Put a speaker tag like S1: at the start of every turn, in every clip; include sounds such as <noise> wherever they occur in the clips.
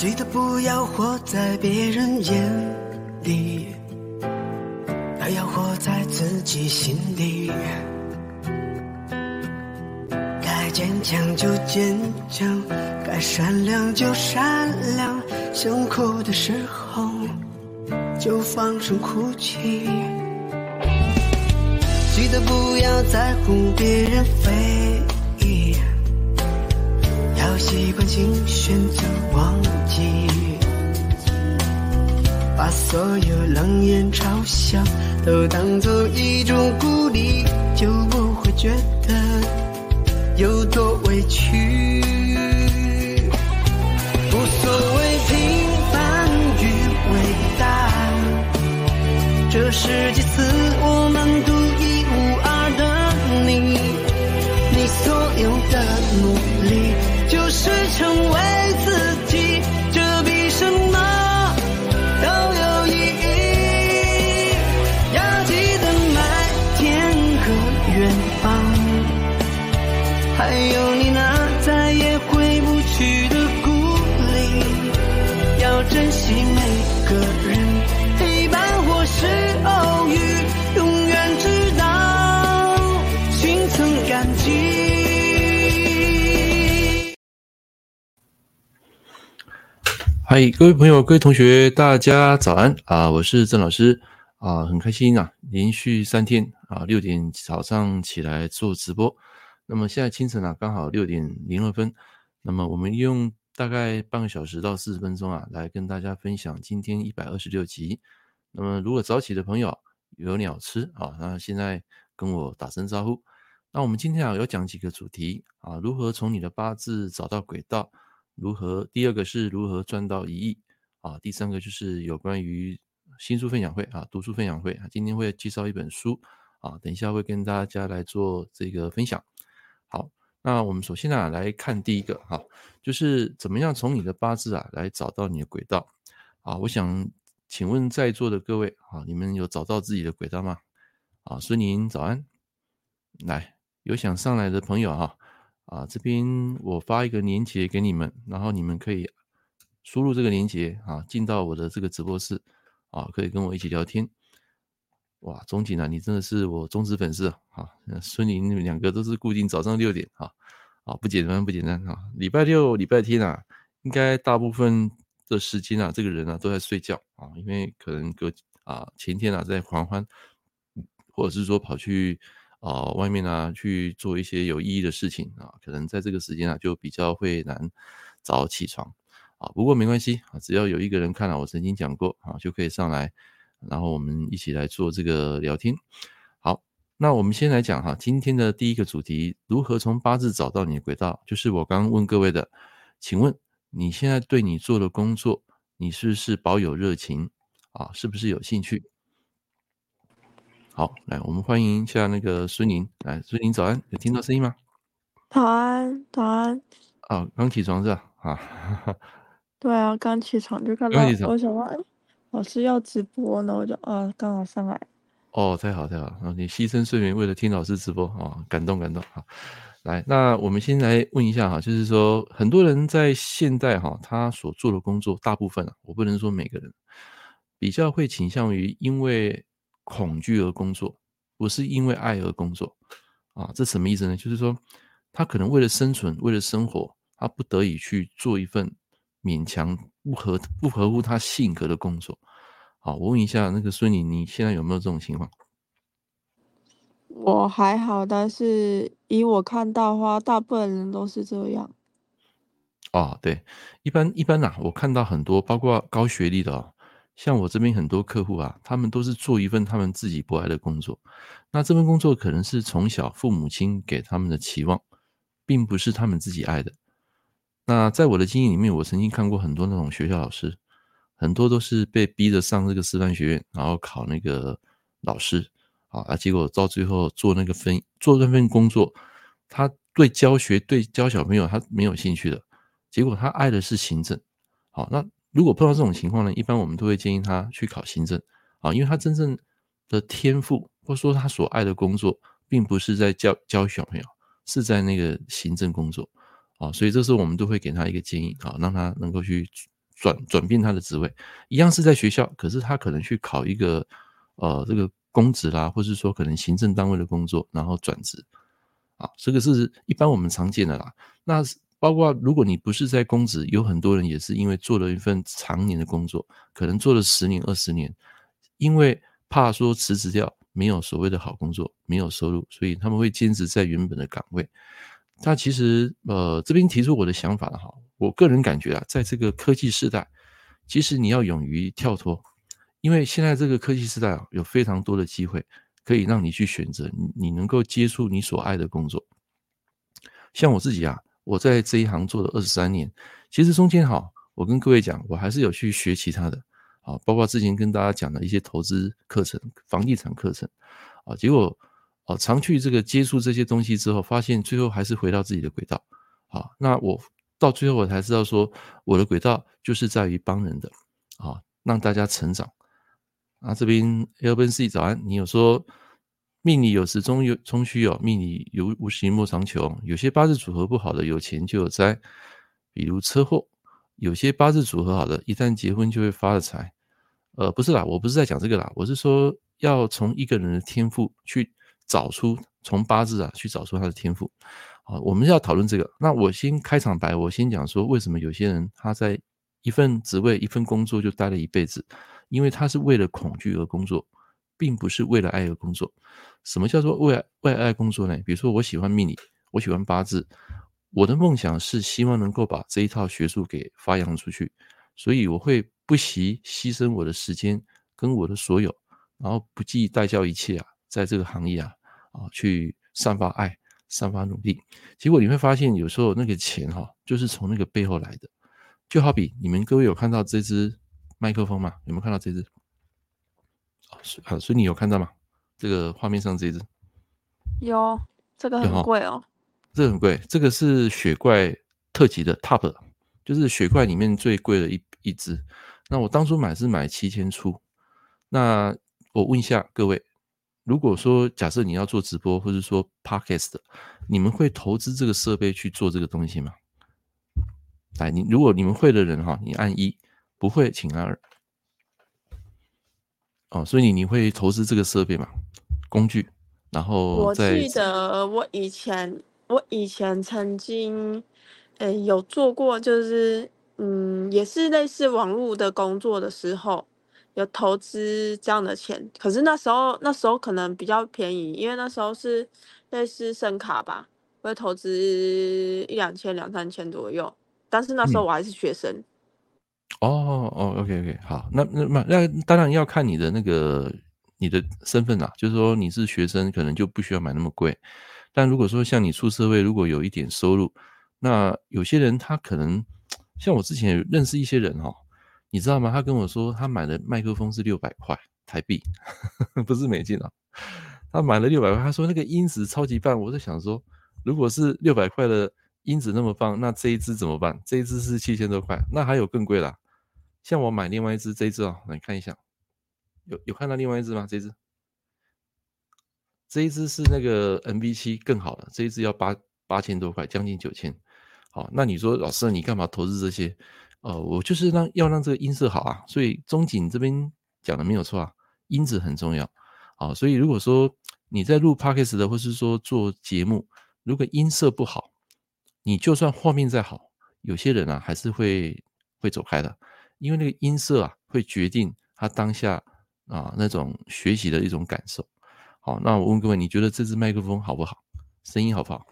S1: 记得不要活在别人眼里，而要活在自己心里。该坚强就坚强，该善良就善良，想哭的时候就放声哭泣。记得不要在乎别人非，习惯性选择忘记，把所有冷眼嘲笑都当作一种鼓励，就不会觉得有多委屈。无所谓平凡与伟大，这世界赐我们独一无二的你，你所有的努力是成为自己，这比什么都有意义。要记得麦天和远方，还有你那再也回不去的故里，要珍惜每个。
S2: 嗨，各位朋友，各位同学，大家早安啊！我是郑老师啊，很开心啊，连续三天啊，六点早上起来做直播。那么现在清晨啊，刚好六点零二分。那么我们用大概半个小时到四十分钟啊，来跟大家分享今天一百二十六集。那么如果早起的朋友有鸟吃啊，那现在跟我打声招呼。那我们今天啊，要讲几个主题啊，如何从你的八字找到轨道？如何？第二个是如何赚到一亿啊？第三个就是有关于新书分享会啊，读书分享会啊，今天会介绍一本书啊，等一下会跟大家来做这个分享。好，那我们首先、啊、来看第一个哈，就是怎么样从你的八字啊来找到你的轨道啊？我想请问在座的各位啊，你们有找到自己的轨道吗？啊，孙宁早安，来有想上来的朋友哈，啊这边我发一个链接给你们，然后你们可以输入这个链接啊，进到我的这个直播室啊，可以跟我一起聊天。哇，钟景啊，你真的是我忠实粉丝啊！哈，孙宁你们两个都是固定早上六点啊，啊，不简单不简单啊。礼拜六、礼拜天啊，应该大部分的时间啊，这个人啊都在睡觉啊，因为可能隔啊前天啊在狂欢，或者是说跑去啊外面啊去做一些有意义的事情啊，可能在这个时间啊就比较会难早起床啊。不过没关系啊，只要有一个人看了我曾经讲过啊，就可以上来。然后我们一起来做这个聊天。好，那我们先来讲哈，今天的第一个主题：如何从八字找到你的轨道？就是我刚刚问各位的，请问你现在对你做的工作，你是不是保有热情啊？是不是有兴趣？好，来，我们欢迎一下那个孙宁。来，孙宁早安，有听到声音吗？
S3: 早安，早安。
S2: 啊，刚起床是吧？啊，<laughs>
S3: 对啊，刚起床就看到，我想问。老师要直播呢，我就啊刚好上来。
S2: 哦，太好太好，然后你牺牲睡眠为了听老师直播啊、哦，感动感动。好，来，那我们先来问一下哈，就是说很多人在现代哈，他所做的工作，大部分啊，我不能说每个人，比较会倾向于因为恐惧而工作，不是因为爱而工作啊。这什么意思呢？就是说他可能为了生存，为了生活，他不得已去做一份勉强。不合不合乎他性格的工作，好，我问一下那个孙女，你现在有没有这种情况？
S3: 我还好，但是以我看到的话，大部分人都是这样。
S2: 哦，对，一般一般呐、啊，我看到很多，包括高学历的哦，像我这边很多客户啊，他们都是做一份他们自己不爱的工作，那这份工作可能是从小父母亲给他们的期望，并不是他们自己爱的。那在我的经验里面，我曾经看过很多那种学校老师，很多都是被逼着上这个师范学院，然后考那个老师啊，啊，结果到最后做那个分做那份工作，他对教学对教小朋友他没有兴趣的，结果他爱的是行政。好，那如果碰到这种情况呢，一般我们都会建议他去考行政啊，因为他真正的天赋或者说他所爱的工作，并不是在教教小朋友，是在那个行政工作。啊，所以这时候我们都会给他一个建议啊，让他能够去转转变他的职位，一样是在学校，可是他可能去考一个呃这个公职啦，或是说可能行政单位的工作，然后转职啊，这个是一般我们常见的啦。那包括如果你不是在公职，有很多人也是因为做了一份长年的工作，可能做了十年、二十年，因为怕说辞职掉没有所谓的好工作，没有收入，所以他们会坚持在原本的岗位。那其实，呃，这边提出我的想法哈，我个人感觉啊，在这个科技时代，其实你要勇于跳脱，因为现在这个科技时代啊，有非常多的机会可以让你去选择，你能够接触你所爱的工作。像我自己啊，我在这一行做了二十三年，其实中间哈，我跟各位讲，我还是有去学其他的啊，包括之前跟大家讲的一些投资课程、房地产课程啊，结果。啊，常去这个接触这些东西之后，发现最后还是回到自己的轨道。啊，那我到最后我才知道说，我的轨道就是在于帮人的，啊，让大家成长。啊，这边 Alvin C 早安，你有说命里有时终有终须有，命里有无时莫强求。有些八字组合不好的，有钱就有灾，比如车祸；有些八字组合好的，一旦结婚就会发了财。呃，不是啦，我不是在讲这个啦，我是说要从一个人的天赋去。找出从八字啊去找出他的天赋，啊，我们要讨论这个。那我先开场白，我先讲说为什么有些人他在一份职位、一份工作就待了一辈子，因为他是为了恐惧而工作，并不是为了爱而工作。什么叫做为为爱工作呢？比如说我喜欢命理，我喜欢八字，我的梦想是希望能够把这一套学术给发扬出去，所以我会不惜牺牲我的时间跟我的所有，然后不计代价一切啊，在这个行业啊。啊，去散发爱，散发努力，结果你会发现，有时候那个钱哈，就是从那个背后来的。就好比你们各位有看到这支麦克风吗？有没有看到这支？啊，所以你有看到吗？这个画面上这只
S3: 有，这个很贵哦。
S2: 这个很贵，这个是雪怪特级的 Top，就是雪怪里面最贵的一一只。那我当初买是买七千出。那我问一下各位。如果说假设你要做直播，或者说 podcast，你们会投资这个设备去做这个东西吗？来，你如果你们会的人哈，你按一；不会，请按二。哦，所以你你会投资这个设备吗？工具，然后
S3: 我记得我以前我以前曾经，诶有做过，就是嗯，也是类似网络的工作的时候。有投资这样的钱，可是那时候那时候可能比较便宜，因为那时候是类似声卡吧，会投资一两千、两三千左右。但是那时候我还是学生。嗯、
S2: 哦哦，OK OK，好，那那那当然要看你的那个你的身份啦，就是说你是学生，可能就不需要买那么贵。但如果说像你出社会，如果有一点收入，那有些人他可能像我之前认识一些人哈。你知道吗？他跟我说，他买的麦克风是六百块台币，<laughs> 不是美金啊。他买了六百块，他说那个音质超级棒。我在想说，如果是六百块的音质那么棒，那这一支怎么办？这一支是七千多块，那还有更贵啦。像我买另外一只，这一支啊，来看一下，有有看到另外一只吗？这只，这一只是那个 MV7 更好的，这一只要八八千多块，将近九千。好，那你说老师，你干嘛投资这些？呃，我就是让要让这个音色好啊，所以中景这边讲的没有错啊，音质很重要啊，所以如果说你在录 podcast 的，或是说做节目，如果音色不好，你就算画面再好，有些人啊还是会会走开的，因为那个音色啊会决定他当下啊那种学习的一种感受。好，那我问各位，你觉得这支麦克风好不好？声音好不好？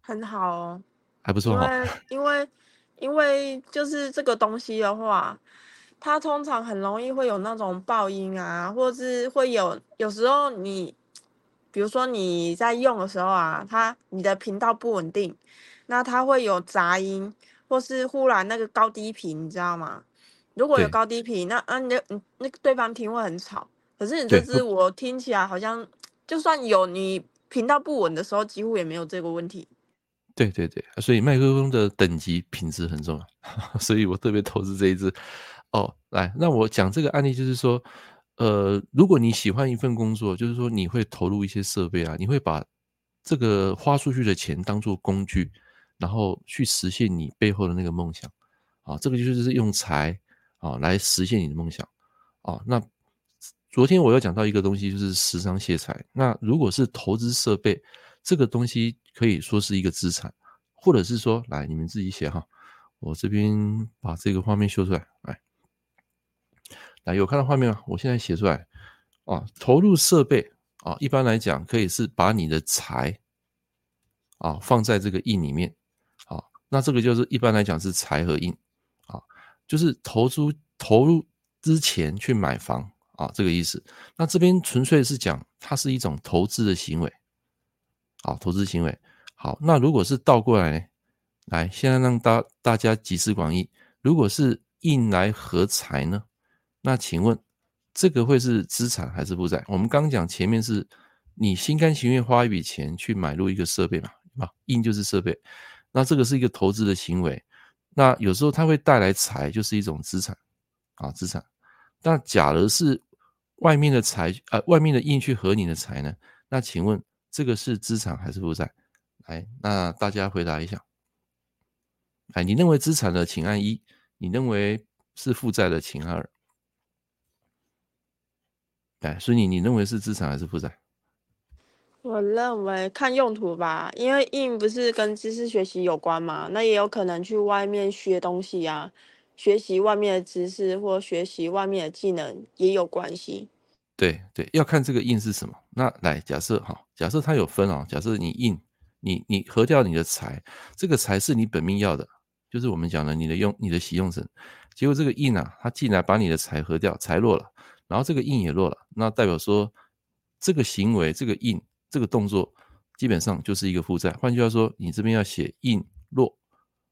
S3: 很好哦，
S2: 还不错哈，
S3: 因为。因为就是这个东西的话，它通常很容易会有那种爆音啊，或是会有有时候你，比如说你在用的时候啊，它你的频道不稳定，那它会有杂音，或是忽然那个高低频，你知道吗？如果有高低频，那啊那个对方听会很吵。可是你这支我听起来好像，就算有你频道不稳的时候，几乎也没有这个问题。
S2: 对对对，所以麦克风的等级品质很重要，<laughs> 所以我特别投资这一支。哦，来，那我讲这个案例就是说，呃，如果你喜欢一份工作，就是说你会投入一些设备啊，你会把这个花出去的钱当做工具，然后去实现你背后的那个梦想。啊，这个就是用财啊来实现你的梦想啊。那昨天我又讲到一个东西，就是时常泄财。那如果是投资设备，这个东西可以说是一个资产，或者是说，来你们自己写哈，我这边把这个画面修出来，来，来有看到画面吗？我现在写出来啊，投入设备啊，一般来讲可以是把你的财啊放在这个印里面。啊那这个就是一般来讲是财和印，就是投资投入之前去买房啊，这个意思。那这边纯粹是讲它是一种投资的行为，好，投资行为。好，那如果是倒过来呢？来，现在让大大家集思广益，如果是印来合财呢？那请问这个会是资产还是负债？我们刚讲前面是你心甘情愿花一笔钱去买入一个设备嘛，啊，印就是设备。那这个是一个投资的行为，那有时候它会带来财，就是一种资产啊，资产。那假如是外面的财，呃，外面的印去合你的财呢？那请问这个是资产还是负债？来，那大家回答一下。哎，你认为资产的，请按一；你认为是负债的，请按二。哎，所以你你认为是资产还是负债？
S3: 我认为看用途吧，因为印不是跟知识学习有关嘛，那也有可能去外面学东西啊，学习外面的知识或学习外面的技能也有关系。
S2: 对对，要看这个印是什么。那来假设哈，假设它有分啊，假设你印，你你合掉你的财，这个财是你本命要的，就是我们讲的你的用你的喜用神，结果这个印啊，它进来把你的财合掉，财落了，然后这个印也落了，那代表说这个行为这个印。这个动作基本上就是一个负债。换句话说，你这边要写印落，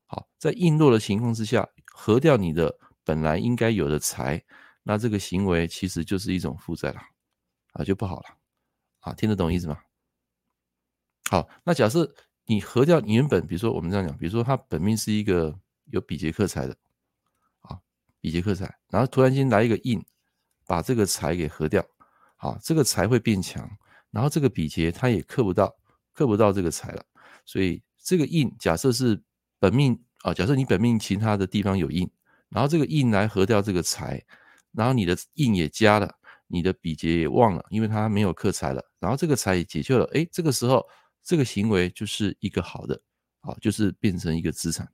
S2: 好，在印落的情况之下，合掉你的本来应该有的财，那这个行为其实就是一种负债了，啊，就不好了，啊，听得懂意思吗？好，那假设你合掉原本，比如说我们这样讲，比如说他本命是一个有比劫克财的，啊，比劫克财，然后突然间来一个印，把这个财给合掉，好，这个财会变强。然后这个比劫它也克不到，克不到这个财了，所以这个印假设是本命啊，假设你本命其他的地方有印，然后这个印来合掉这个财，然后你的印也加了，你的比劫也旺了，因为它没有克财了，然后这个财也解救了，诶，这个时候这个行为就是一个好的，啊，就是变成一个资产，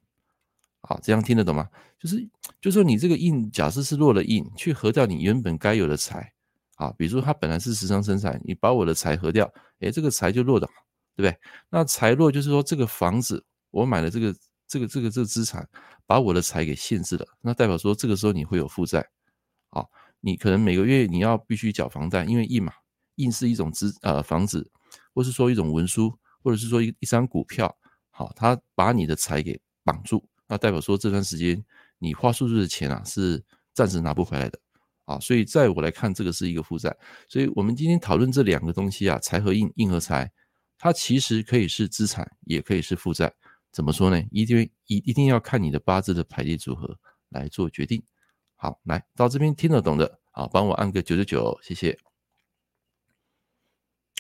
S2: 好，这样听得懂吗？就是就说你这个印假设是落了印，去合掉你原本该有的财。啊，比如说他本来是时常生财，你把我的财合掉，诶，这个财就落的，对不对？那财落就是说这个房子我买了这个这个这个这个资产，把我的财给限制了，那代表说这个时候你会有负债，啊，你可能每个月你要必须缴房贷，因为印嘛，印是一种资呃房子，或是说一种文书，或者是说一一张股票，好，他把你的财给绑住，那代表说这段时间你花出去的钱啊是暂时拿不回来的。啊，所以在我来看，这个是一个负债。所以我们今天讨论这两个东西啊，财和印，印和财，它其实可以是资产，也可以是负债。怎么说呢？一定一一定要看你的八字的排列组合来做决定。好，来到这边听得懂的，啊，帮我按个九九九，谢谢。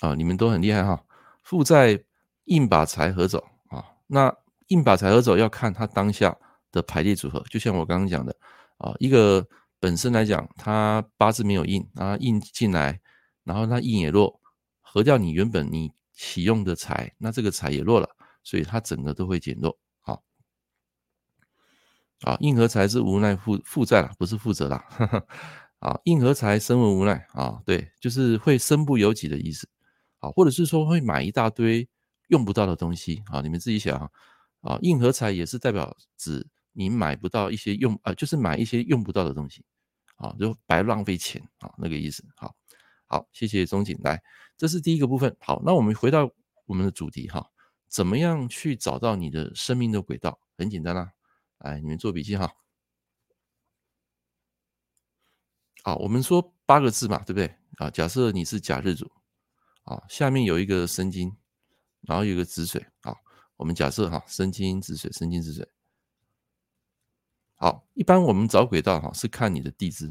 S2: 啊，你们都很厉害哈。负债印把财合走啊，那印把财合走要看它当下的排列组合，就像我刚刚讲的啊，一个。本身来讲，它八字没有印，然后印进来，然后它印也落，合掉你原本你启用的财，那这个财也落了，所以它整个都会减弱。好，啊，印和财是无奈负负债了，不是负责了。<laughs> 啊，印和财身为无奈啊，对，就是会身不由己的意思。啊，或者是说会买一大堆用不到的东西啊，你们自己想啊，啊，印和财也是代表指。你买不到一些用啊、就是买一些用不到的东西，啊，就白浪费钱啊，那个意思。好，好，谢谢钟景。来，这是第一个部分。好，那我们回到我们的主题哈，怎么样去找到你的生命的轨道？很简单啦，来，你们做笔记哈。好，我们说八个字嘛，对不对？啊，假设你是甲日主，啊，下面有一个申金，然后有一个子水，啊，我们假设哈，申金子水，申金子水。好，一般我们找轨道哈，是看你的地支，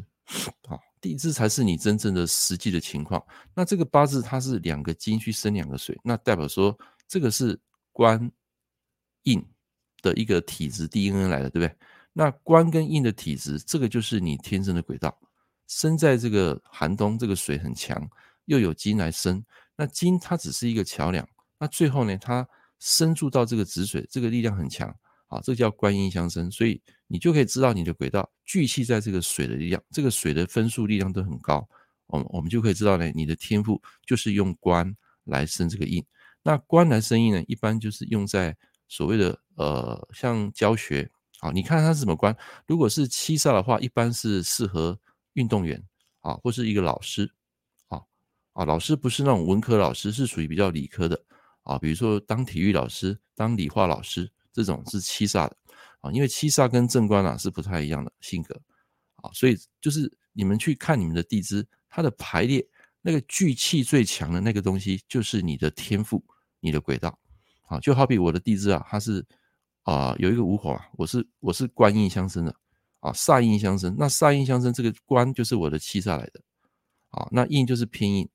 S2: 好，地支才是你真正的实际的情况。那这个八字它是两个金去生两个水，那代表说这个是官印的一个体质 DNA 来的，对不对？那官跟印的体质，这个就是你天生的轨道。生在这个寒冬，这个水很强，又有金来生。那金它只是一个桥梁，那最后呢，它生注到这个子水，这个力量很强啊，这个叫官印相生。所以你就可以知道你的轨道聚气在这个水的力量，这个水的分数力量都很高。我们我们就可以知道呢，你的天赋就是用官来生这个印。那官来生印呢，一般就是用在所谓的呃，像教学啊，你看它是什么官？如果是七煞的话，一般是适合。运动员啊，或是一个老师啊啊，老师不是那种文科老师，是属于比较理科的啊。比如说当体育老师、当理化老师这种是七煞的啊，因为七煞跟正官啊是不太一样的性格啊，所以就是你们去看你们的地支，它的排列那个聚气最强的那个东西，就是你的天赋、你的轨道啊。就好比我的地支啊，它是啊有一个午火啊，我是我是官印相生的。啊，煞印相生，那煞印相生，这个官就是我的七煞来的，啊，那印就是偏印，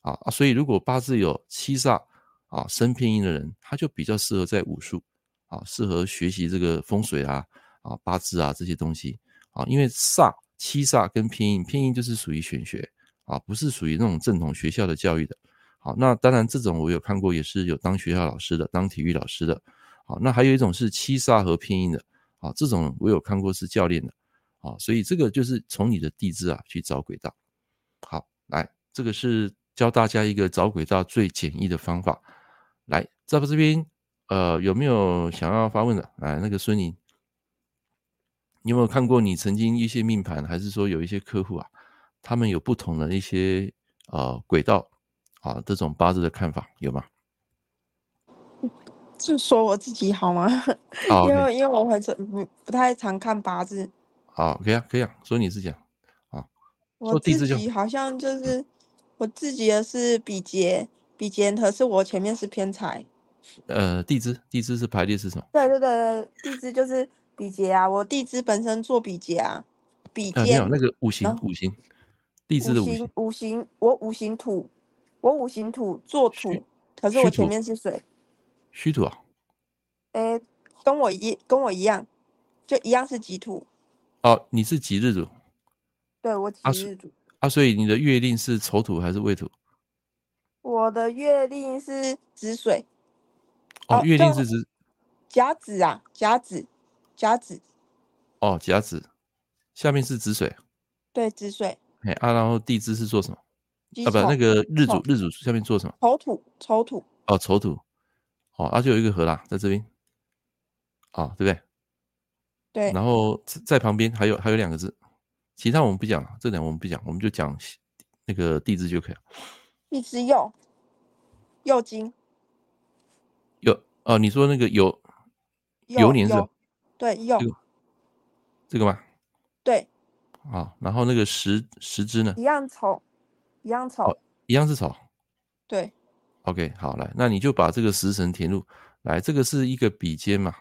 S2: 啊，所以如果八字有七煞啊生偏印的人，他就比较适合在武术，啊，适合学习这个风水啊，啊八字啊这些东西，啊，因为煞七煞跟偏印，偏印就是属于玄学，啊，不是属于那种正统学校的教育的，好，那当然这种我有看过，也是有当学校老师的，当体育老师的，好，那还有一种是七煞和偏印的。啊，这种我有看过是教练的，啊，所以这个就是从你的地支啊去找轨道。好，来，这个是教大家一个找轨道最简易的方法。来，在这边，呃，有没有想要发问的？来，那个孙宁，你有没有看过你曾经一些命盘，还是说有一些客户啊，他们有不同的一些呃轨道啊这种八字的看法有吗？<laughs>
S3: 就说我自己好吗？<laughs>
S2: 好，
S3: 因为因为我很不不太常看八字。
S2: 好，可以啊，可以啊，说你自己啊。
S3: 我自己好像就是我自己的是比劫，比劫可是我前面是偏财。
S2: 呃，地支地支是排列是什么？
S3: 对对对，地支就是比劫啊，我地支本身做比劫啊，比劫。
S2: 没有那个五行五行，地支的五行
S3: 五行，我五行土，我五行土做土，可是我前面是水。
S2: 虚土啊？
S3: 诶、欸，跟我一跟我一样，就一样是己土。
S2: 哦，你是己日主？
S3: 对，我己日主
S2: 啊。啊，所以你的月令是丑土还是未土？
S3: 我的月令是子水。
S2: 哦，月令是指
S3: 甲子啊，甲子，甲子。
S2: 哦，甲子，下面是子水。
S3: 对，子水。
S2: 哎啊，然后地支是做什么？啊，不，那个日主日主下面做什么？
S3: 丑土，丑土。
S2: 哦，丑土。哦，而、啊、且有一个河啦，在这边，啊、哦，对不对？
S3: 对。
S2: 然后在旁边还有还有两个字，其他我们不讲了，这两我们不讲，我们就讲那个地支就可以了。
S3: 地支右，右金。
S2: 酉哦，你说那个有有年是吧？
S3: 对，有、这个。
S2: 这个吗？
S3: 对。
S2: 啊、哦，然后那个十十支呢？
S3: 一样丑，一样丑，
S2: 哦、一样是丑。
S3: 对。
S2: OK，好，来，那你就把这个食神填入来，这个是一个比肩嘛，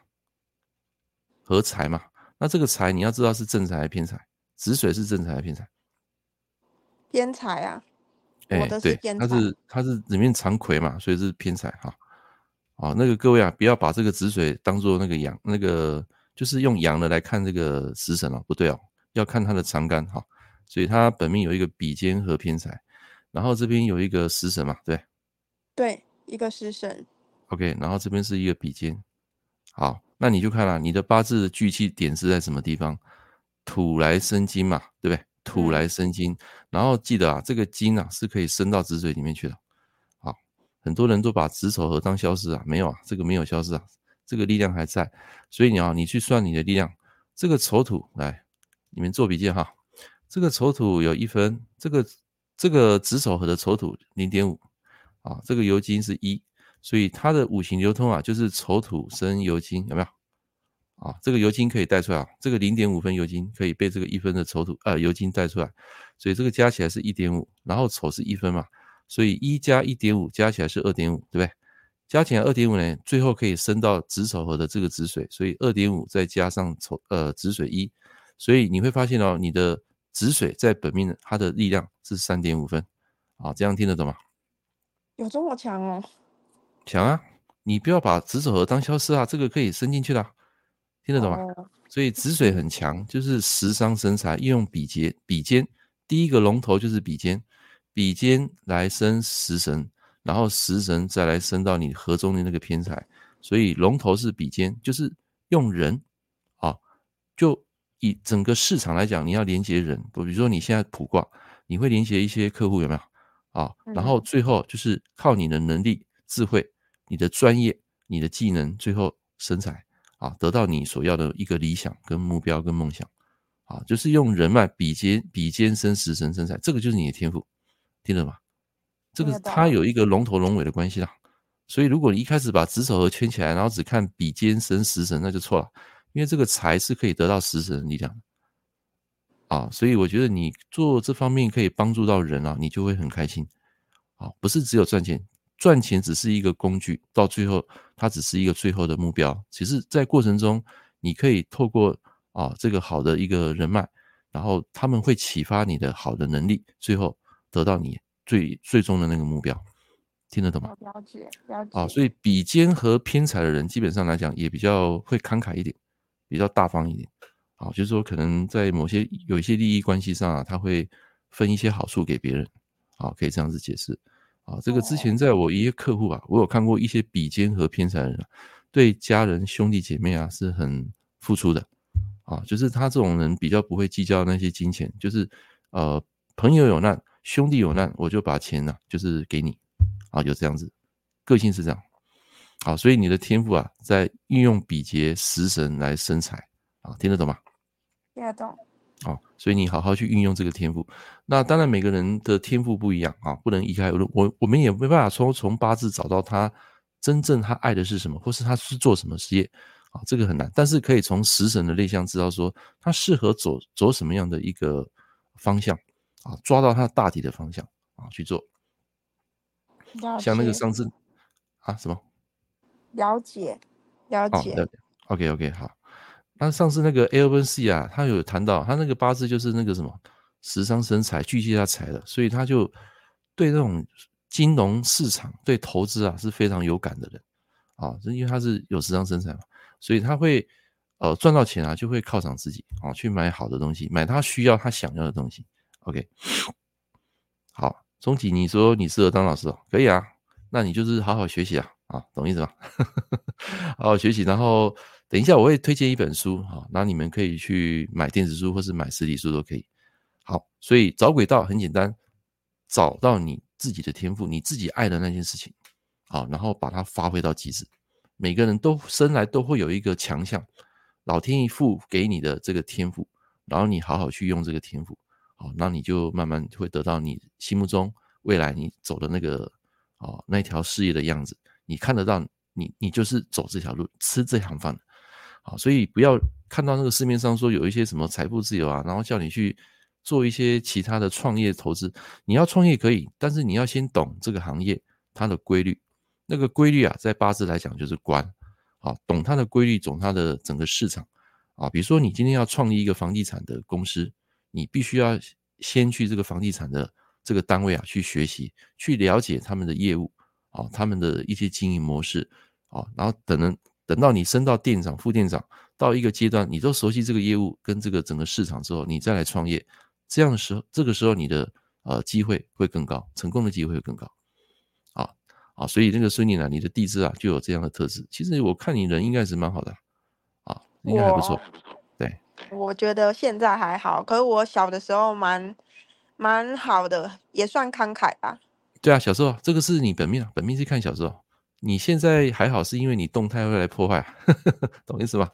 S2: 合财嘛，那这个财你要知道是正财还是偏财，子水是正财还是偏财？
S3: 偏财啊，
S2: 哎、欸，对，它是它是里面藏魁嘛，所以是偏财哈。哦，那个各位啊，不要把这个子水当做那个阳，那个就是用阳的来看这个食神哦，不对哦，要看它的长干哈。所以它本命有一个比肩和偏财，然后这边有一个食神嘛，对。
S3: 对，一个食神。
S2: OK，然后这边是一个比肩。好，那你就看了、啊、你的八字的聚气点是在什么地方？土来生金嘛，对不对？土来生金，嗯、然后记得啊，这个金啊是可以升到子水里面去的。很多人都把子丑合当消失啊，没有啊，这个没有消失啊，这个力量还在。所以你要你去算你的力量，这个丑土来，你们做笔记哈。这个丑土有一分，这个这个子丑合的丑土零点五。啊，这个酉金是一，所以它的五行流通啊，就是丑土生酉金，有没有？啊，这个酉金可以带出来啊，这个零点五分酉金可以被这个一分的丑土呃酉金带出来，所以这个加起来是一点五，然后丑是一分嘛，所以一加一点五加起来是二点五，对不对？加起来二点五呢，最后可以升到子丑合的这个子水，所以二点五再加上丑呃子水一，所以你会发现哦，你的子水在本命它的力量是三点五分，啊，这样听得懂吗？
S3: 有这么强哦？
S2: 强啊！你不要把子丑合当消失啊，这个可以升进去的，听得懂吗？所以子水很强，就是食伤生财，运用比劫，比肩第一个龙头就是比肩，比肩来生食神，然后食神再来生到你合中的那个偏财，所以龙头是比肩，就是用人啊，就以整个市场来讲，你要连接人，比如说你现在卜卦，你会连接一些客户有没有啊？然后最后就是靠你的能力、智慧、你的专业、你的技能，最后生财。啊，得到你所要的一个理想、跟目标、跟梦想，啊，就是用人脉比肩比肩生食神生财，这个就是你的天赋，听得吗？这个它有一个龙头龙尾的关系啦。所以如果你一开始把子丑合圈起来，然后只看比肩生食神，那就错了，因为这个财是可以得到食神的力量的。啊，所以我觉得你做这方面可以帮助到人啊，你就会很开心。啊，不是只有赚钱。赚钱只是一个工具，到最后它只是一个最后的目标。其实，在过程中，你可以透过啊这个好的一个人脉，然后他们会启发你的好的能力，最后得到你最最终的那个目标。听得懂吗？
S3: 了解，了解。
S2: 啊，所以比肩和偏财的人，基本上来讲也比较会慷慨一点，比较大方一点。啊，就是说可能在某些有一些利益关系上啊，他会分一些好处给别人。啊，可以这样子解释。啊，这个之前在我一些客户啊，我有看过一些比肩和偏财的人啊，对家人兄弟姐妹啊是很付出的啊，就是他这种人比较不会计较那些金钱，就是呃朋友有难，兄弟有难，我就把钱呢、啊、就是给你啊，有这样子，个性是这样。好，所以你的天赋啊，在运用比劫食神来生财啊，听得懂吗？
S3: 听得懂。
S2: 哦，所以你好好去运用这个天赋。那当然每个人的天赋不一样啊，不能一概而论。我我们也没办法从从八字找到他真正他爱的是什么，或是他是做什么事业啊，这个很难。但是可以从食神的类象知道说他适合走走什么样的一个方向啊，抓到他大体的方向啊去做。像那个上次啊什么？
S3: 了解，了解。
S2: 了解。OK OK 好。那上次那个 Alvin C 啊，他有谈到他那个八字就是那个什么时伤生财，巨蟹他财的，所以他就对这种金融市场、对投资啊是非常有感的人啊，是因为他是有时伤生财嘛，所以他会呃赚到钱啊，就会犒赏自己啊，去买好的东西，买他需要、他想要的东西。OK，<sniffs> 好，钟吉，你说你适合当老师哦，可以啊，那你就是好好学习啊，啊，懂意思吗？<laughs> 好好学习，然后。等一下，我会推荐一本书，好，那你们可以去买电子书或是买实体书都可以。好，所以找轨道很简单，找到你自己的天赋，你自己爱的那件事情，好，然后把它发挥到极致。每个人都生来都会有一个强项，老天爷赋给你的这个天赋，然后你好好去用这个天赋，好，那你就慢慢会得到你心目中未来你走的那个哦那条事业的样子，你看得到你你就是走这条路，吃这行饭的。啊，所以不要看到那个市面上说有一些什么财富自由啊，然后叫你去做一些其他的创业投资。你要创业可以，但是你要先懂这个行业它的规律。那个规律啊，在八字来讲就是官。啊，懂它的规律，懂它的整个市场。啊，比如说你今天要创立一个房地产的公司，你必须要先去这个房地产的这个单位啊去学习，去了解他们的业务，啊，他们的一些经营模式，啊，然后等等。等到你升到店长、副店长，到一个阶段，你都熟悉这个业务跟这个整个市场之后，你再来创业，这样的时候，这个时候你的呃机会会更高，成功的机会会更高。啊啊，所以那个孙女呢，你的地支啊就有这样的特质。其实我看你人应该是蛮好的，啊，应该还不错。对，
S3: 我觉得现在还好，可是我小的时候蛮蛮好的，也算慷慨吧。
S2: 对啊，小时候这个是你本命啊，本命是看小时候。你现在还好，是因为你动态会来破坏，懂意思吧？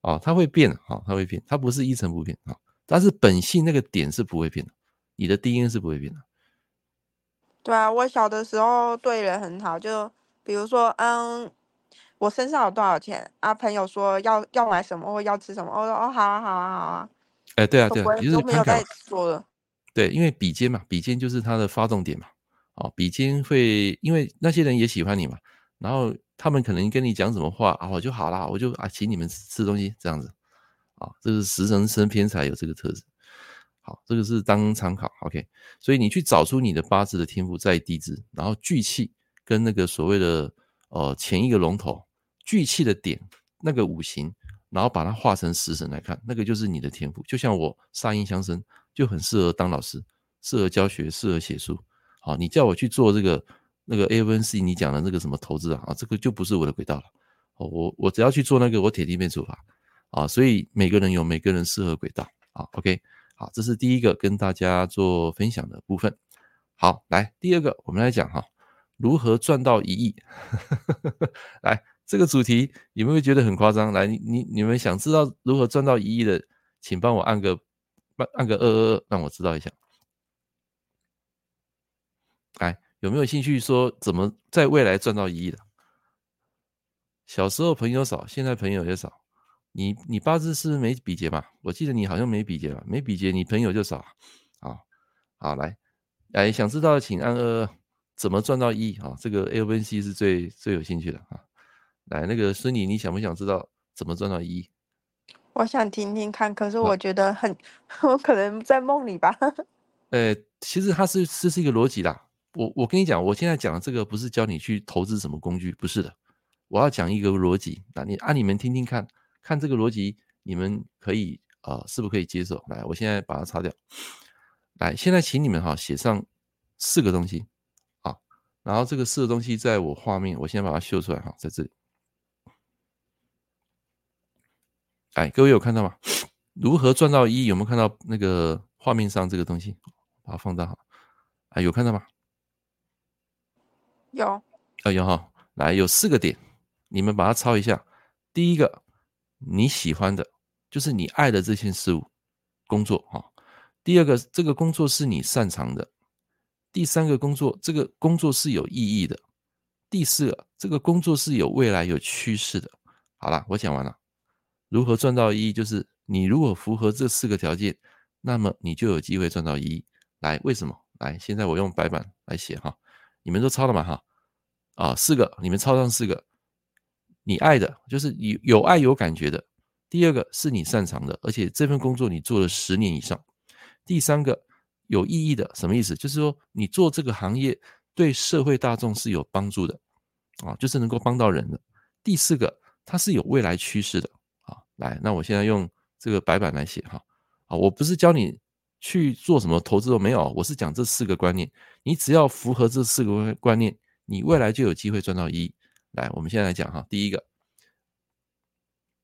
S2: 哦，它会变，哦，它会变，它不是一成不变啊，但是本性那个点是不会变的，你的 DNA 是不会变的。
S3: 对啊，我小的时候对人很好，就比如说，嗯，我身上有多少钱啊？朋友说要要买什么或要吃什么，我说哦，好啊，好啊，好啊。
S2: 哎，对啊，对啊，就
S3: 是没有再说了。
S2: 对，因为比肩嘛，比肩就是它的发动点嘛。哦，比肩会，因为那些人也喜欢你嘛，然后他们可能跟你讲什么话啊，我就好啦，我就啊请你们吃东西这样子，啊，这是食神生偏财有这个特质，好，这个是当参考，OK，所以你去找出你的八字的天赋在地支，然后聚气跟那个所谓的呃前一个龙头聚气的点那个五行，然后把它化成食神来看，那个就是你的天赋。就像我煞音相生，就很适合当老师，适合教学，适合写书。好，你叫我去做这个那个 A V N C，你讲的那个什么投资啊，啊，这个就不是我的轨道了。哦，我我只要去做那个，我铁定被处罚啊。所以每个人有每个人适合轨道啊。OK，好，这是第一个跟大家做分享的部分。好，来第二个，我们来讲哈，如何赚到一亿？<laughs> 来，这个主题有没有觉得很夸张？来，你你你们想知道如何赚到一亿的，请帮我按个按按个二二二，让我知道一下。来，有没有兴趣说怎么在未来赚到一亿的？小时候朋友少，现在朋友也少。你你八字是没比劫吧？我记得你好像没比劫吧？没比劫，你朋友就少。好，好来。哎，想知道请按二二，怎么赚到一啊？这个 A、B、C 是最最有兴趣的啊。来，那个孙妮，你想不想知道怎么赚到一？
S3: 我想听听看，可是我觉得很，<laughs> 我可能在梦里吧。
S2: 呃，<laughs> 其实它是这是一个逻辑啦。我我跟你讲，我现在讲的这个不是教你去投资什么工具，不是的。我要讲一个逻辑，那你按你们听听看，看这个逻辑，你们可以啊、呃，是不是可以接受？来，我现在把它擦掉。来，现在请你们哈写上四个东西，啊，然后这个四个东西在我画面，我先把它秀出来哈，在这里。哎，各位有看到吗？<sniffs> 如何赚到一？有没有看到那个画面上这个东西？把它放大好，哎，有看到吗？
S3: 有，
S2: 哎有哈，来有四个点，你们把它抄一下。第一个，你喜欢的，就是你爱的这件事物，工作哈。第二个，这个工作是你擅长的；第三个工作，这个工作是有意义的；第四个，这个工作是有未来、有趋势的。好了，我讲完了。如何赚到一亿？就是你如果符合这四个条件，那么你就有机会赚到一亿。来，为什么？来，现在我用白板来写哈，你们都抄了嘛？哈，啊，四个，你们抄上四个。你爱的，就是有有爱有感觉的；第二个是你擅长的，而且这份工作你做了十年以上。第三个有意义的，什么意思？就是说你做这个行业对社会大众是有帮助的啊，就是能够帮到人的。第四个，它是有未来趋势的。来，那我现在用这个白板来写哈啊，我不是教你去做什么投资都没有，我是讲这四个观念，你只要符合这四个观念，你未来就有机会赚到一。来，我们现在来讲哈，第一个，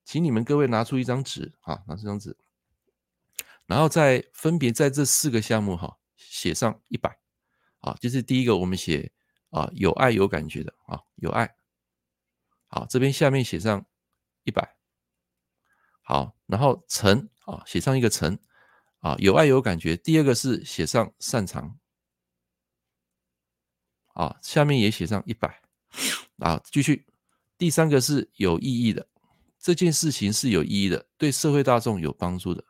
S2: 请你们各位拿出一张纸啊，拿出一张纸。然后再分别在这四个项目哈写上一百，啊，就是第一个我们写啊有爱有感觉的啊有爱，好，这边下面写上一百，好，然后成啊写上一个成啊有爱有感觉，第二个是写上擅长，啊下面也写上一百，啊继续，第三个是有意义的，这件事情是有意义的，对社会大众有帮助的。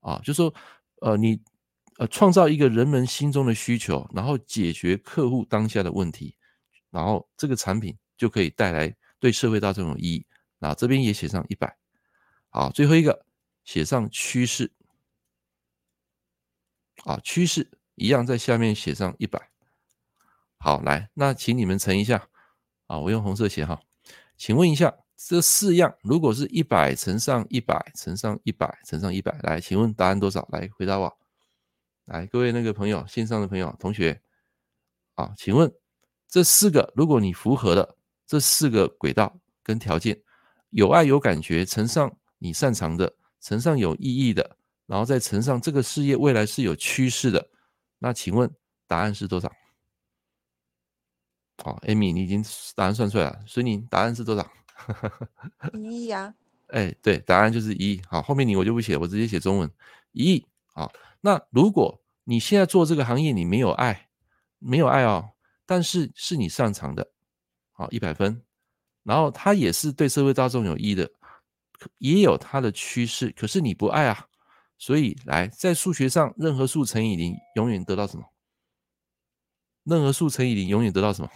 S2: 啊，就说，呃，你呃创造一个人们心中的需求，然后解决客户当下的问题，然后这个产品就可以带来对社会大众有意义。那这边也写上一百，好，最后一个写上趋势，啊，趋势一样在下面写上一百。好，来，那请你们乘一下，啊，我用红色写哈，请问一下。这四样，如果是一百乘上一百乘上一百乘上一百，来，请问答案多少？来回答我。来，各位那个朋友，线上的朋友、同学，啊，请问这四个，如果你符合的这四个轨道跟条件，有爱有感觉，乘上你擅长的，乘上有意义的，然后再乘上这个事业未来是有趋势的，那请问答案是多少？好，Amy，你已经答案算出来了，所以你答案是多少？<laughs>
S3: 一亿啊！
S2: 哎，对，答案就是一亿。好，后面你我就不写，我直接写中文。一亿。好，那如果你现在做这个行业，你没有爱，没有爱哦，但是是你擅长的，好，一百分。然后它也是对社会大众有益的，也有它的趋势，可是你不爱啊，所以来在数学上，任何数乘以零，永远得到什么？任何数乘以零，永远得到什么？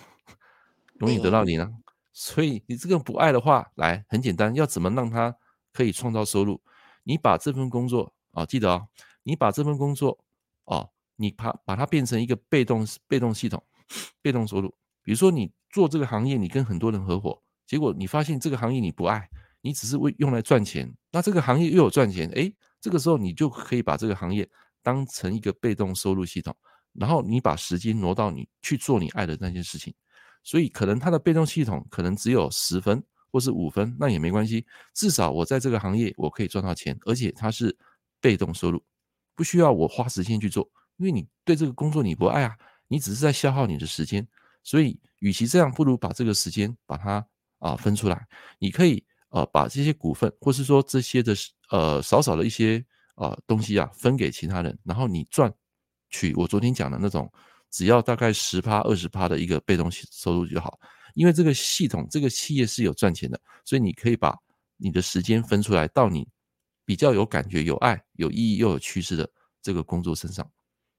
S2: 永远得到零啊。所以你这个不爱的话，来很简单，要怎么让它可以创造收入？你把这份工作啊，记得啊、哦，你把这份工作哦，你把把它变成一个被动被动系统，<laughs> 被动收入。比如说你做这个行业，你跟很多人合伙，结果你发现这个行业你不爱，你只是为用来赚钱，那这个行业又有赚钱，诶，这个时候你就可以把这个行业当成一个被动收入系统，然后你把时间挪到你去做你爱的那件事情。所以可能它的被动系统可能只有十分或是五分，那也没关系，至少我在这个行业我可以赚到钱，而且它是被动收入，不需要我花时间去做，因为你对这个工作你不爱啊，你只是在消耗你的时间。所以，与其这样，不如把这个时间把它啊分出来。你可以呃把这些股份，或是说这些的呃少少的一些呃东西啊分给其他人，然后你赚取我昨天讲的那种，只要大概十趴二十趴的一个被动收入就好。因为这个系统这个企业是有赚钱的，所以你可以把你的时间分出来到你比较有感觉、有爱、有意义又有趋势的这个工作身上。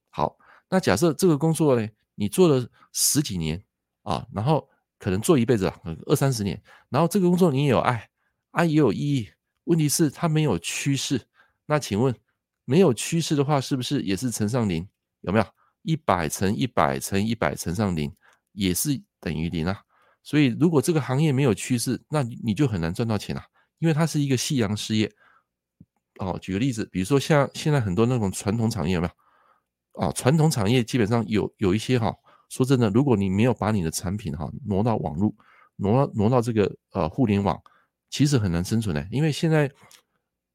S2: 好，那假设这个工作呢？你做了十几年啊，然后可能做一辈子啊，二三十年，然后这个工作你也有爱，啊也有意义。问题是它没有趋势，那请问没有趋势的话，是不是也是乘上零？有没有一百乘一百乘一百乘上零，也是等于零啊？所以如果这个行业没有趋势，那你就很难赚到钱啊，因为它是一个夕阳事业。哦，举个例子，比如说像现在很多那种传统产业，有没有？啊，传统产业基本上有有一些哈，说真的，如果你没有把你的产品哈挪到网络，挪到挪到这个呃互联网，其实很难生存的，因为现在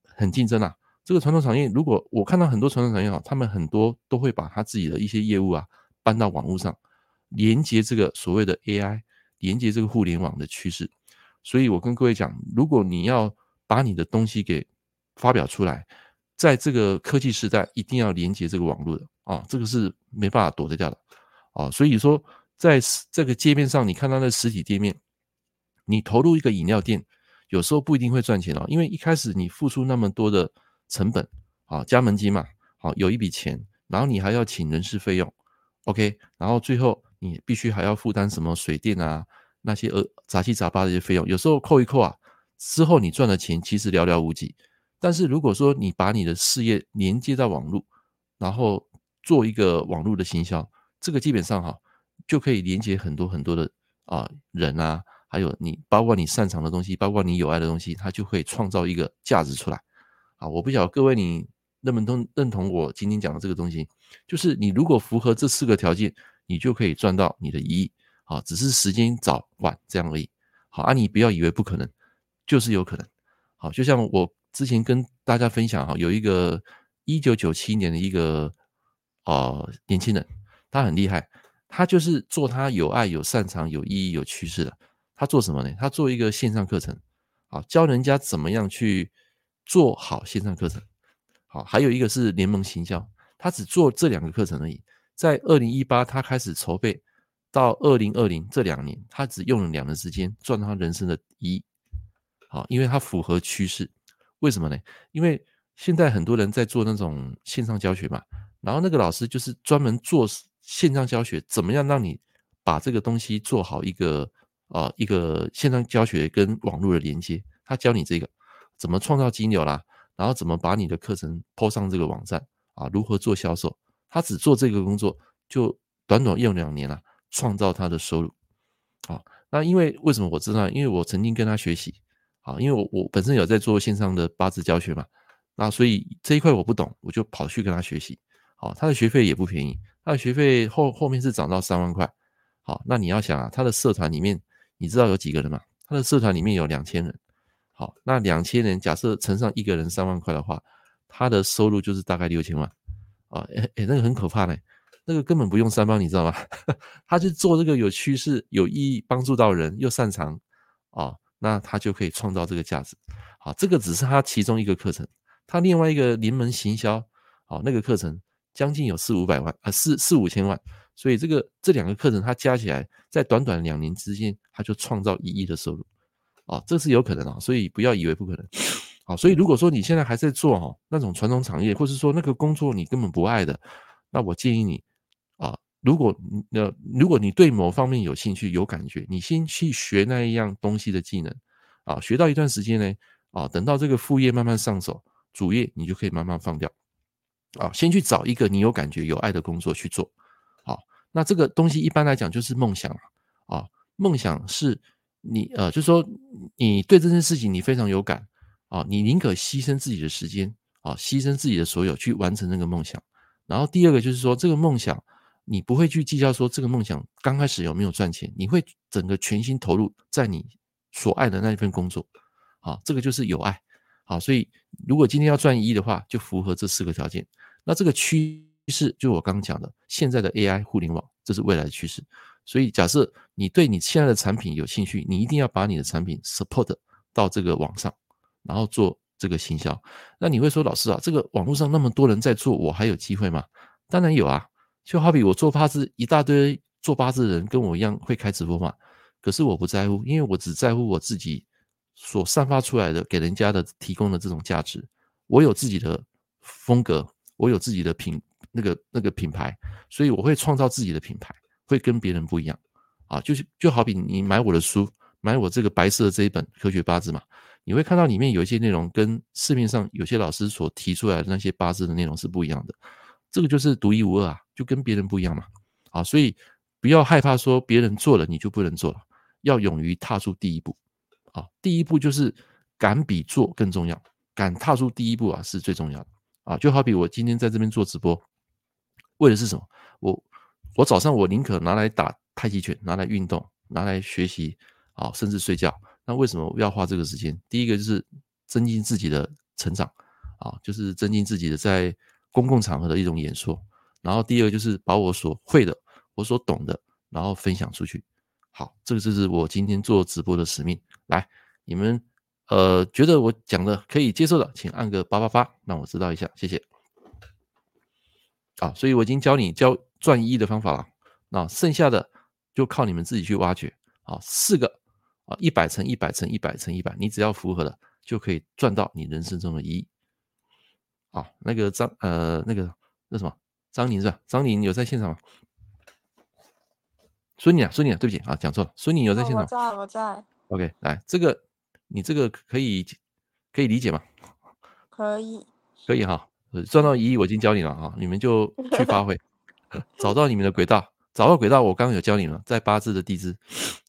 S2: 很竞争啊。这个传统产业，如果我看到很多传统产业哈，他们很多都会把他自己的一些业务啊搬到网络上，连接这个所谓的 AI，连接这个互联网的趋势。所以我跟各位讲，如果你要把你的东西给发表出来，在这个科技时代，一定要连接这个网络的。啊、这个是没办法躲得掉的，啊、所以说在这个界面上，你看到那实体店面，你投入一个饮料店，有时候不一定会赚钱哦，因为一开始你付出那么多的成本，啊，加盟金嘛，好，有一笔钱，然后你还要请人事费用，OK，然后最后你必须还要负担什么水电啊那些呃杂七杂八的一些费用，有时候扣一扣啊，之后你赚的钱其实寥寥无几，但是如果说你把你的事业连接到网络，然后做一个网络的行销，这个基本上哈就可以连接很多很多的啊人啊，还有你包括你擅长的东西，包括你有爱的东西，它就会创造一个价值出来啊！我不晓得各位你认不认认同我今天讲的这个东西，就是你如果符合这四个条件，你就可以赚到你的一亿啊，只是时间早晚这样而已。好啊，你不要以为不可能，就是有可能。好，就像我之前跟大家分享哈，有一个一九九七年的一个。啊，年轻人，他很厉害，他就是做他有爱、有擅长、有意义、有趋势的。他做什么呢？他做一个线上课程，好，教人家怎么样去做好线上课程。好，还有一个是联盟行销，他只做这两个课程而已。在二零一八，他开始筹备，到二零二零这两年，他只用了两年时间赚他人生的一。好，因为他符合趋势。为什么呢？因为现在很多人在做那种线上教学嘛。然后那个老师就是专门做线上教学，怎么样让你把这个东西做好一个啊一个线上教学跟网络的连接，他教你这个怎么创造金流啦，然后怎么把你的课程抛上这个网站啊，如何做销售，他只做这个工作，就短短用两年了，创造他的收入。啊，那因为为什么我知道？因为我曾经跟他学习，啊，因为我我本身有在做线上的八字教学嘛，那所以这一块我不懂，我就跑去跟他学习。好，他的学费也不便宜，他的学费后后面是涨到三万块。好，那你要想啊，他的社团里面，你知道有几个人吗？他的社团里面有两千人。好，那两千人假设乘上一个人三万块的话，他的收入就是大概六千万。啊，诶诶，那个很可怕嘞，那个根本不用三方，你知道吗？<laughs> 他就做这个有趋势、有意义、帮助到人又擅长啊，那他就可以创造这个价值。好，这个只是他其中一个课程，他另外一个临门行销，好，那个课程。将近有四五百万啊，四四五千万，所以这个这两个课程，它加起来在短短两年之间，它就创造一亿的收入，啊，这是有可能啊，所以不要以为不可能，啊，所以如果说你现在还在做哈那种传统产业，或是说那个工作你根本不爱的，那我建议你啊，如果呃如果你对某方面有兴趣有感觉，你先去学那一样东西的技能，啊，学到一段时间呢，啊，等到这个副业慢慢上手，主业你就可以慢慢放掉。啊，先去找一个你有感觉、有爱的工作去做。那这个东西一般来讲就是梦想啊。梦想是你呃，就是说你对这件事情你非常有感啊，你宁可牺牲自己的时间啊，牺牲自己的所有去完成那个梦想。然后第二个就是说，这个梦想你不会去计较说这个梦想刚开始有没有赚钱，你会整个全心投入在你所爱的那一份工作。啊，这个就是有爱。好，所以如果今天要赚一的话，就符合这四个条件。那这个区趋势就我刚刚讲的，现在的 AI 互联网，这是未来的趋势。所以假设你对你现在的产品有兴趣，你一定要把你的产品 support 到这个网上，然后做这个行销。那你会说，老师啊，这个网络上那么多人在做，我还有机会吗？当然有啊，就好比我做八字，一大堆做八字的人跟我一样会开直播嘛。可是我不在乎，因为我只在乎我自己。所散发出来的给人家的提供的这种价值，我有自己的风格，我有自己的品那个那个品牌，所以我会创造自己的品牌，会跟别人不一样啊。就是就好比你买我的书，买我这个白色的这一本科学八字嘛，你会看到里面有一些内容跟市面上有些老师所提出来的那些八字的内容是不一样的，这个就是独一无二啊，就跟别人不一样嘛。啊，所以不要害怕说别人做了你就不能做了，要勇于踏出第一步。啊，第一步就是敢比做更重要，敢踏出第一步啊是最重要的啊！就好比我今天在这边做直播，为的是什么？我我早上我宁可拿来打太极拳，拿来运动，拿来学习啊，甚至睡觉。那为什么要花这个时间？第一个就是增进自己的成长啊，就是增进自己的在公共场合的一种演说。然后第二就是把我所会的、我所懂的，然后分享出去。好，这个就是我今天做直播的使命。来，你们呃觉得我讲的可以接受的，请按个八八八，让我知道一下，谢谢。啊，所以我已经教你教赚一亿的方法了，那剩下的就靠你们自己去挖掘。啊，四个啊，一百乘一百乘一百乘一百，你只要符合了，就可以赚到你人生中的一亿。啊，那个张呃那个那什么张宁是吧？张宁有在现场吗？孙宁啊，孙宁啊，对不起啊，讲错了。孙宁有在现场。我
S3: 在，我在。
S2: OK，来，这个你这个可以可以理解吗？
S3: 可以。
S2: 可以哈，赚到一亿我已经教你了啊，你们就去发挥，<laughs> 找到你们的轨道，找到轨道，我刚刚有教你了，在八字的地支，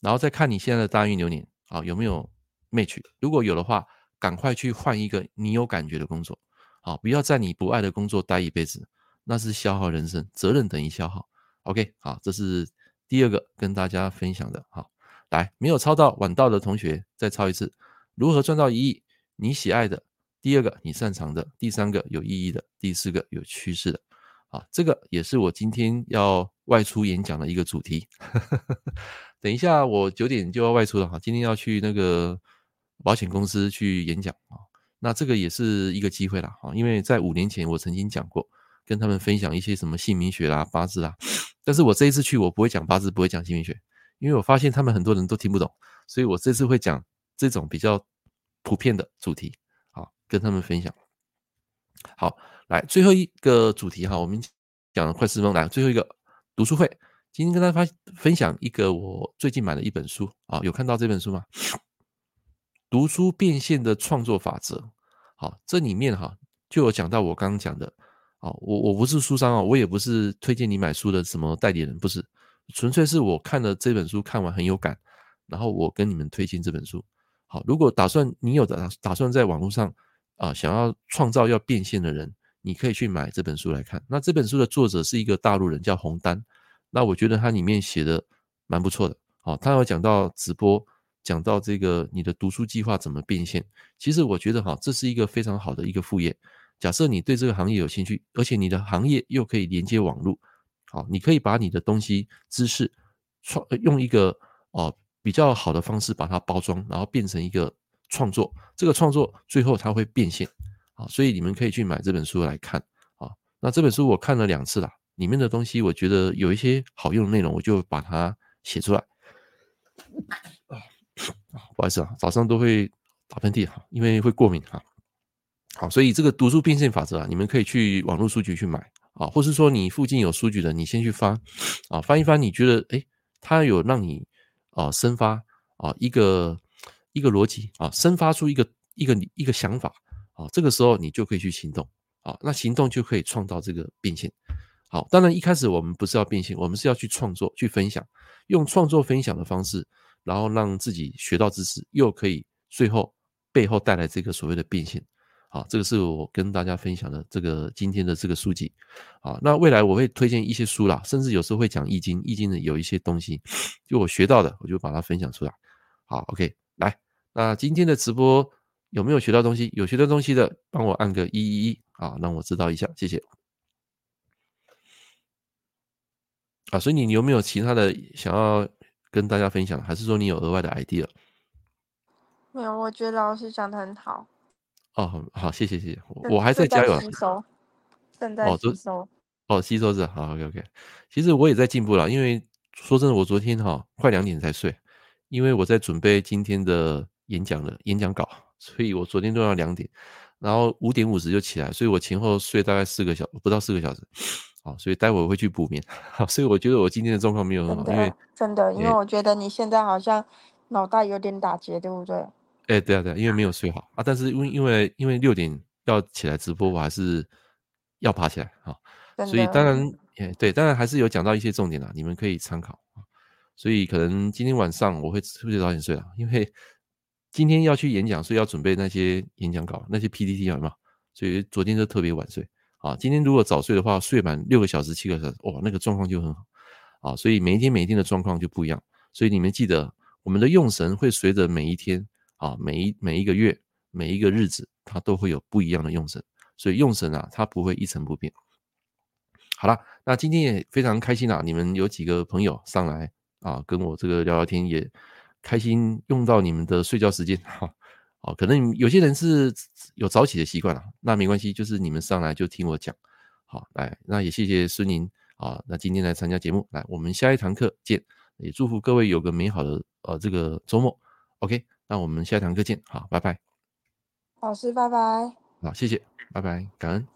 S2: 然后再看你现在的大运流年啊有没有 match，如果有的话，赶快去换一个你有感觉的工作，好，不要在你不爱的工作待一辈子，那是消耗人生，责任等于消耗。OK，好，这是。第二个跟大家分享的，好，来，没有抄到晚到的同学再抄一次。如何赚到一亿？你喜爱的，第二个你擅长的，第三个有意义的，第四个有趋势的，啊，这个也是我今天要外出演讲的一个主题。<laughs> 等一下我九点就要外出了哈，今天要去那个保险公司去演讲啊，那这个也是一个机会啦哈，因为在五年前我曾经讲过，跟他们分享一些什么姓名学啦、八字啦。但是我这一次去，我不会讲八字，不会讲姓名学，因为我发现他们很多人都听不懂，所以我这次会讲这种比较普遍的主题，跟他们分享。好，来最后一个主题哈，我们讲了快十分钟，来最后一个读书会，今天跟大家分享一个我最近买的一本书啊，有看到这本书吗？读书变现的创作法则，好，这里面哈就有讲到我刚刚讲的。我我不是书商啊，我也不是推荐你买书的什么代理人，不是，纯粹是我看了这本书看完很有感，然后我跟你们推荐这本书。好，如果打算你有打打算在网络上啊想要创造要变现的人，你可以去买这本书来看。那这本书的作者是一个大陆人，叫洪丹。那我觉得他里面写的蛮不错的。好，他有讲到直播，讲到这个你的读书计划怎么变现。其实我觉得哈，这是一个非常好的一个副业。假设你对这个行业有兴趣，而且你的行业又可以连接网络，好，你可以把你的东西、知识创用一个哦比较好的方式把它包装，然后变成一个创作。这个创作最后它会变现，啊，所以你们可以去买这本书来看啊。那这本书我看了两次了，里面的东西我觉得有一些好用的内容，我就把它写出来。啊，不好意思啊，早上都会打喷嚏哈，因为会过敏哈。好，所以这个读书变现法则啊，你们可以去网络书局去买啊，或是说你附近有书局的，你先去翻啊，翻一翻，你觉得诶，它有让你啊生发啊一个一个逻辑啊，生发出一个一个一个想法啊，这个时候你就可以去行动啊，那行动就可以创造这个变现。好，当然一开始我们不是要变现，我们是要去创作、去分享，用创作分享的方式然后让自己学到知识，又可以最后背后带来这个所谓的变现。好，这个是我跟大家分享的这个今天的这个书籍。好，那未来我会推荐一些书啦，甚至有时候会讲易经，易经的有一些东西，就我学到的，我就把它分享出来。好，OK，来，那今天的直播有没有学到东西？有学到东西的，帮我按个一一一啊，让我知道一下，谢谢。啊，所以你有没有其他的想要跟大家分享？还是说你有额外的 idea？
S3: 没有，我觉得老师讲的很好。
S2: 哦，好，谢谢谢谢，我还在加油，
S3: 吸收，正在吸收，
S2: 哦，吸收着，好，OK OK。其实我也在进步了，因为说真的，我昨天哈快两点才睡，因为我在准备今天的演讲的演讲稿，所以我昨天都要两点，然后五点五十就起来，所以我前后睡大概四个小不到四个小时，好，所以待会我会去补眠，好，所以我觉得我今天的状况没有很好，因为
S3: 真的，因为我觉得你现在好像脑袋有点打结，对不对？
S2: 哎、欸，对啊，对啊，因为没有睡好啊，但是因为因为因为六点要起来直播，我还是要爬起来啊，所以当然，哎，对，当然还是有讲到一些重点啦，你们可以参考啊。所以可能今天晚上我会特别早点睡了，因为今天要去演讲，所以要准备那些演讲稿、那些 PPT 有没有？所以昨天就特别晚睡啊。今天如果早睡的话，睡满六个小时、七个小时，哇，那个状况就很好啊。所以每一天每一天的状况就不一样，所以你们记得，我们的用神会随着每一天。啊，每一每一个月，每一个日子，它都会有不一样的用神，所以用神啊，它不会一成不变。好了，那今天也非常开心啊，你们有几个朋友上来啊，跟我这个聊聊天，也开心用到你们的睡觉时间 <laughs> 哈。啊，可能有些人是有早起的习惯啊，那没关系，就是你们上来就听我讲。好，来，那也谢谢孙宁啊，那今天来参加节目，来，我们下一堂课见，也祝福各位有个美好的呃这个周末。OK。那我们下一堂课见，好，拜拜。
S3: 老师，拜拜。
S2: 好，谢谢，拜拜，感恩。